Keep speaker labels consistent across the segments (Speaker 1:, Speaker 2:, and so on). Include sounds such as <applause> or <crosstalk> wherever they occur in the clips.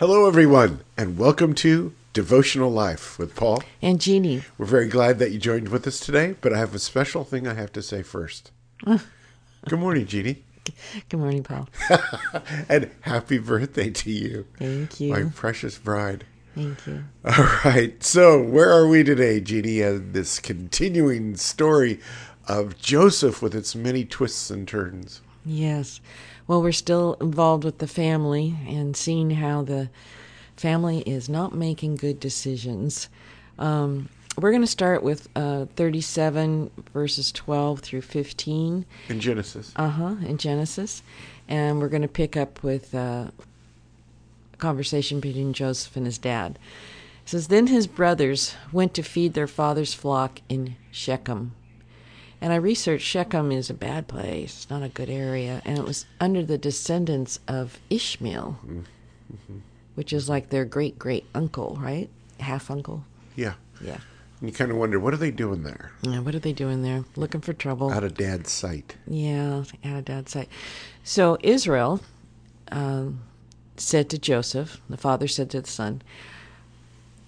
Speaker 1: Hello, everyone, and welcome to Devotional Life with Paul.
Speaker 2: And Jeannie.
Speaker 1: We're very glad that you joined with us today, but I have a special thing I have to say first. <laughs> Good morning, Jeannie,
Speaker 2: Good morning, Paul. <laughs>
Speaker 1: and happy birthday to you,
Speaker 2: Thank you.
Speaker 1: my precious bride.
Speaker 2: Thank you.
Speaker 1: All right, so where are we today, Jeannie? And this continuing story of Joseph with its many twists and turns.
Speaker 2: Yes. Well, we're still involved with the family and seeing how the family is not making good decisions. Um, we're going to start with uh, 37 verses 12 through 15.
Speaker 1: In Genesis.
Speaker 2: Uh huh. In Genesis, and we're going to pick up with uh, a conversation between Joseph and his dad. It says, Then his brothers went to feed their father's flock in Shechem. And I researched Shechem is a bad place, it's not a good area, and it was under the descendants of Ishmael, which is like their great great uncle, right? Half uncle.
Speaker 1: Yeah.
Speaker 2: Yeah.
Speaker 1: And you kind of wonder, what are they doing there?
Speaker 2: Yeah, what are they doing there? Looking for trouble.
Speaker 1: Out of dad's sight.
Speaker 2: Yeah, out of dad's sight. So Israel um, said to Joseph, the father said to the son,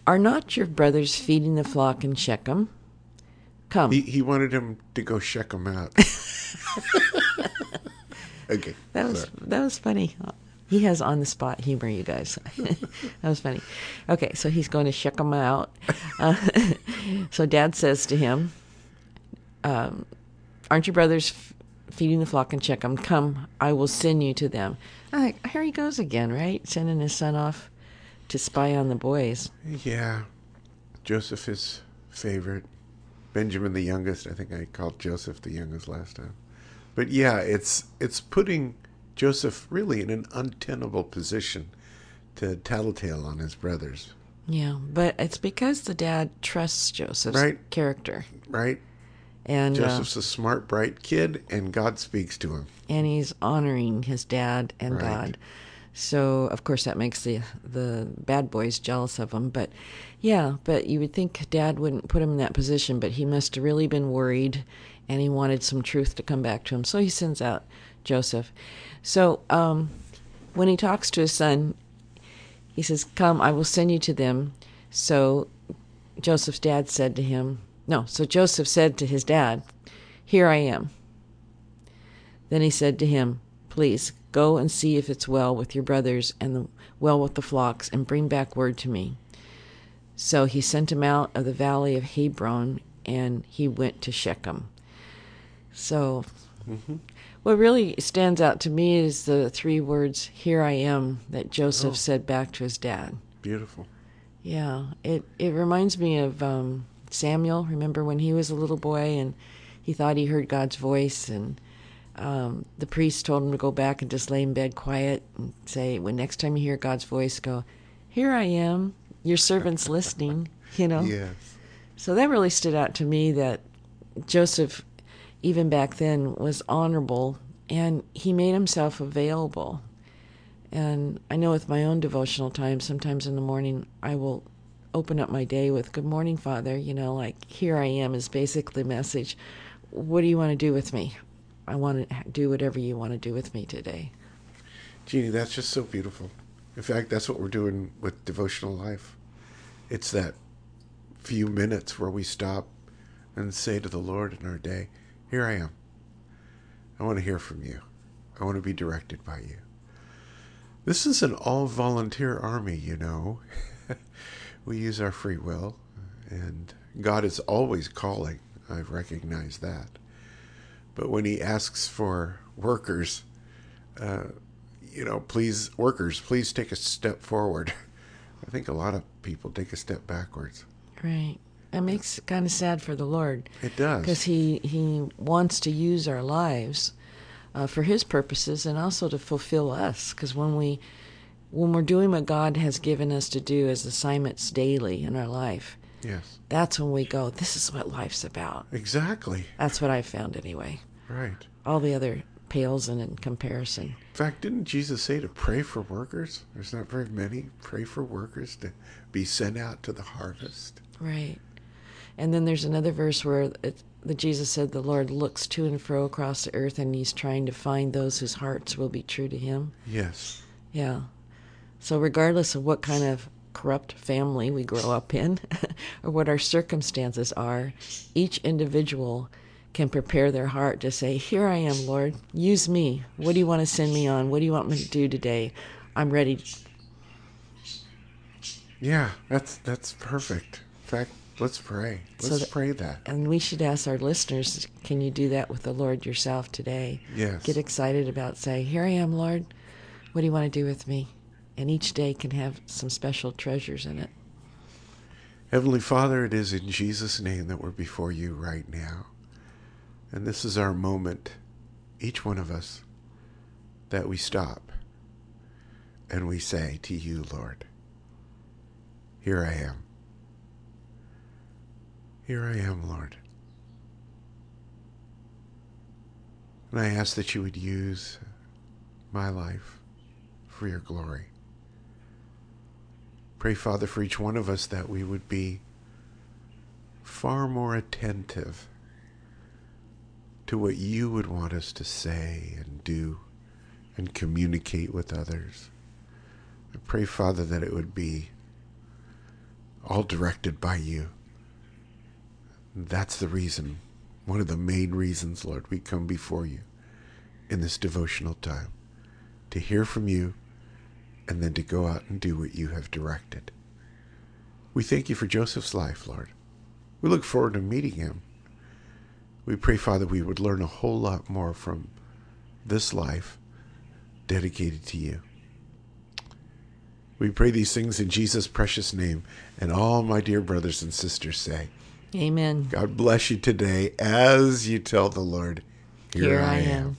Speaker 2: Are not your brothers feeding the flock in Shechem? Come.
Speaker 1: He, he wanted him to go check him out. <laughs> okay.
Speaker 2: that was
Speaker 1: sorry.
Speaker 2: that was funny. He has on the spot humor, you guys. <laughs> that was funny. Okay, so he's going to check him out. Uh, <laughs> so dad says to him, um, "Aren't your brothers f- feeding the flock in Shechem? Come, I will send you to them." Uh, here he goes again, right? Sending his son off to spy on the boys.
Speaker 1: Yeah. Joseph is favorite. Benjamin the youngest. I think I called Joseph the youngest last time. But yeah, it's it's putting Joseph really in an untenable position to tattletale on his brothers,
Speaker 2: Yeah, but it's because the dad trusts Joseph's
Speaker 1: Right.
Speaker 2: character,
Speaker 1: right?
Speaker 2: and uh,
Speaker 1: Joseph's a smart, bright kid, and God speaks to him.
Speaker 2: and he's honoring his dad and
Speaker 1: Right.
Speaker 2: God. So of course that makes the the bad boys jealous of him. But yeah, but you would think dad wouldn't put him in that position, but he must have really been worried, and he wanted some truth to come back to him. So he sends out Joseph. So um, when he talks to his son, he says, "Come, I will send you to them." So Joseph's dad said to him, "No." So Joseph said to his dad, "Here I am." Then he said to him, Please go and see if it's well with your brothers and the, well with the flocks, and bring back word to me. So he sent him out of the valley of Hebron, and he went to Shechem. So, what really stands out to me is the three words, Here I am, that Joseph
Speaker 1: Oh.
Speaker 2: said back to his dad.
Speaker 1: Beautiful.
Speaker 2: Yeah, it it reminds me of um, Samuel. Remember when he was a little boy and he thought he heard God's voice, and um, the priest told him to go back and just lay in bed quiet and say, "When next time you hear God's voice, go, here I am, your servant's listening." <laughs> You know.
Speaker 1: Yes.
Speaker 2: So that really stood out to me that Joseph, even back then, was honorable and he made himself available. And I know with my own devotional time, sometimes in the morning, I will open up my day with, Good morning, Father. You know, like, here I am is basically the message. What do you want to do with me? I want to do whatever you want to do with me today.
Speaker 1: Jeannie, that's just so beautiful. In fact, that's what we're doing with devotional life. It's that few minutes where we stop and say to the Lord in our day, Here I am. I want to hear from you. I want to be directed by you. This is an all volunteer army, you know. <laughs> we use our free will, and God is always calling. I've recognized that. But when He asks for workers, uh, you know, please, workers, please take a step forward. <laughs> I think a lot of people take a step backwards.
Speaker 2: Right. It makes it kind of sad for the Lord.
Speaker 1: It does.
Speaker 2: because he he wants to use our lives uh, for his purposes and also to fulfill us because when we when we're doing what god has given us to do as assignments daily in our life
Speaker 1: Yes,
Speaker 2: that's when we go this is what life's about
Speaker 1: exactly.
Speaker 2: that's what i found anyway
Speaker 1: Right.
Speaker 2: all the other pales in, in comparison
Speaker 1: In fact, didn't Jesus say to pray for workers? There's not very many. Pray for workers to be sent out to the harvest.
Speaker 2: right and then there's another verse where it, the jesus said the lord looks to and fro across the earth and he's trying to find those whose hearts will be true to him
Speaker 1: Yes.
Speaker 2: Yeah. So, regardless of what kind of corrupt family we grow up in or <laughs> what our circumstances are, each individual can prepare their heart to say, Here I am, Lord, use me. What do you want to send me on? What do you want me to do today? I'm ready.
Speaker 1: Yeah, that's that's perfect. In fact, let's pray. Let's
Speaker 2: So that-
Speaker 1: pray that.
Speaker 2: And we should ask our listeners, can you do that with the Lord yourself today?
Speaker 1: Yes.
Speaker 2: Get excited about saying, Here I am, Lord. What do you want to do with me? And each day can have some special treasures in it.
Speaker 1: Heavenly Father, it is in Jesus' name that we're before you right now. And this is our moment, each one of us, that we stop and we say to you, Lord, Here I am. Here I am, Lord. And I ask that you would use my life for your glory. Pray, Father, for each one of us that we would be far more attentive to what you would want us to say and do and communicate with others. I pray, Father, that it would be all directed by you. That's the reason, one of the main reasons, Lord, we come before you in this devotional time to hear from you and then to go out and do what you have directed. We thank you for Joseph's life, Lord. We look forward to meeting him. We pray, Father, we would learn a whole lot more from this life dedicated to you. We pray these things in Jesus' precious name, and all my dear brothers and sisters say,
Speaker 2: Amen.
Speaker 1: God bless you today as you tell the Lord,
Speaker 2: Here, I am.